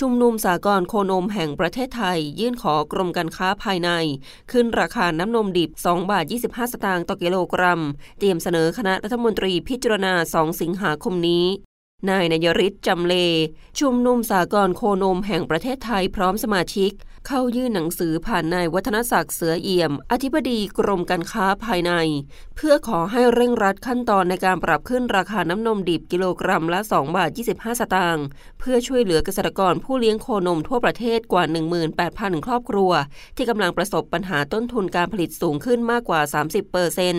ชุมนุมสากลโคนมแห่งประเทศไทย ยื่นขอกรมการค้าภายใน ขึ้นราคาน้ำนมดิบ 2 บาท 25 สตางค์ต่อกิโลกรัม เตรียมเสนอคณะรัฐมนตรีพิจารณา 2 สิงหาคมนี้ นายนยริศจำเล ชุมนุมสากลโคนมแห่งประเทศไทยพร้อมสมาชิก เข้ายื่นหนังสือผ่านนายวัฒนศักดิ์เสือเอี่ยม อธิบดีกรมการค้าภายใน เพื่อขอให้เร่งรัดขั้นตอนในการปรับขึ้นราคาน้ำนมดิบกิโลกรัมละ 2 บาท 25 สตางค์เพื่อช่วยเหลือเกษตรกรผู้เลี้ยงโคนมทั่วประเทศกว่า 18,000 ครอบครัว ที่กำลังประสบปัญหาต้นทุนการผลิตสูงขึ้นมากกว่า 30เปอร์เซน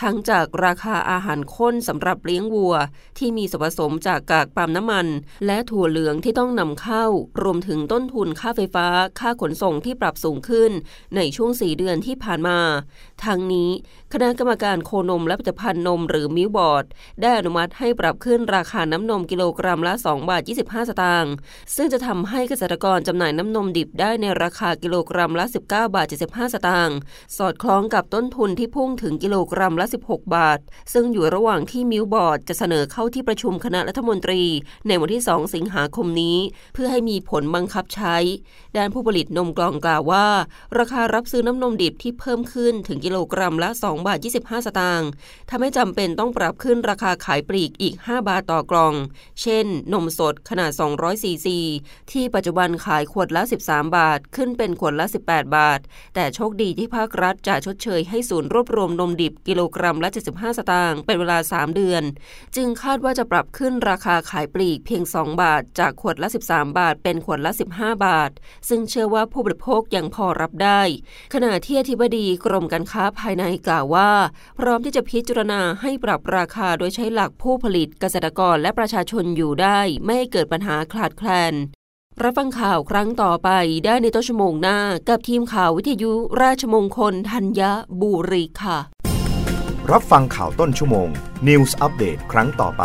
ทั้งจากราคาอาหารข้นสำหรับเลี้ยงวัว ที่มีส่วนผสมจากกากปาล์มน้ำมัน และถั่วเหลืองที่ต้องนำเข้า รวมถึงต้นทุนค่าไฟฟ้า ค่าขนส่งที่ปรับสูงขึ้น ในช่วง 4 เดือนที่ผ่านมาทั้งนี้คณะกรรมการโคนมและผลิตภัณฑ์นมหรือมิวบอร์ด ได้อนุมัติให้ปรับขึ้นราคาน้ำนมกิโลกรัมละ 2 บาท 25 สตางค์ซึ่งจะทำให้เกษตรกรจำหน่ายน้ำนมดิบได้ในราคากิโลกรัมละ 19 บาท 75 สตางค์สอดคล้องกับต้นทุนที่พุ่งถึงกิโลกรัมละ 16 บาท ซึ่งอยู่ระหว่างที่มิวบอร์ดจะเสนอเข้าที่ประชุมคณะรัฐฐมนตรี ในวันที่ 2 สิงหาคมนี้ เพื่อให้มีผลบังคับใช้ ด้านผู้ผลิตนมกล่องกล่าวว่า ราคารับซื้อน้ำนมดิบที่เพิ่มขึ้นถึงกิโลกรัมละ 2 บาท 25 สตางค์ทำให้จำเป็นต้องปรับขึ้นราคาขายปลีกอีก 5 บาทต่อกล่อง เช่น นมสดขนาด 200ซีซีที่ปัจจุบันขายขวดละ 13 บาท ขึ้นเป็นขวดละ 18 บาท แต่โชคดีที่ภาครัฐจะชดเชยให้ศูนย์รวบรวมนมดิบกิโลกรัมละ 75 สตางค์เป็นเวลา 3 เดือน จึงคาดว่าจะปรับขึ้นราคาขายปลีกเพียง 2 บาท จากขวดละ 13 บาท เป็นขวดละ 15 บาท ซึ่งเชื่อว่าผู้บริโภคยังพอรับได้ ขณะที่อธิบดีกรมการค้าภายในกล่าวว่า พร้อมที่จะพิจารณาให้ปรับราคาโดยใช้หลักผู้ผลิตเกษตรกรและประชาชนอยู่ได้ ไม่ให้เกิดปัญหาคลาดแคลนรับฟังข่าวครั้งต่อไปได้ในต้นชั่วโมงหน้า กับทีมข่าววิทยุราชมงคลธัญบุรีค่ะ รับฟังข่าวต้นชั่วโมง News อัปเดตครั้งต่อไป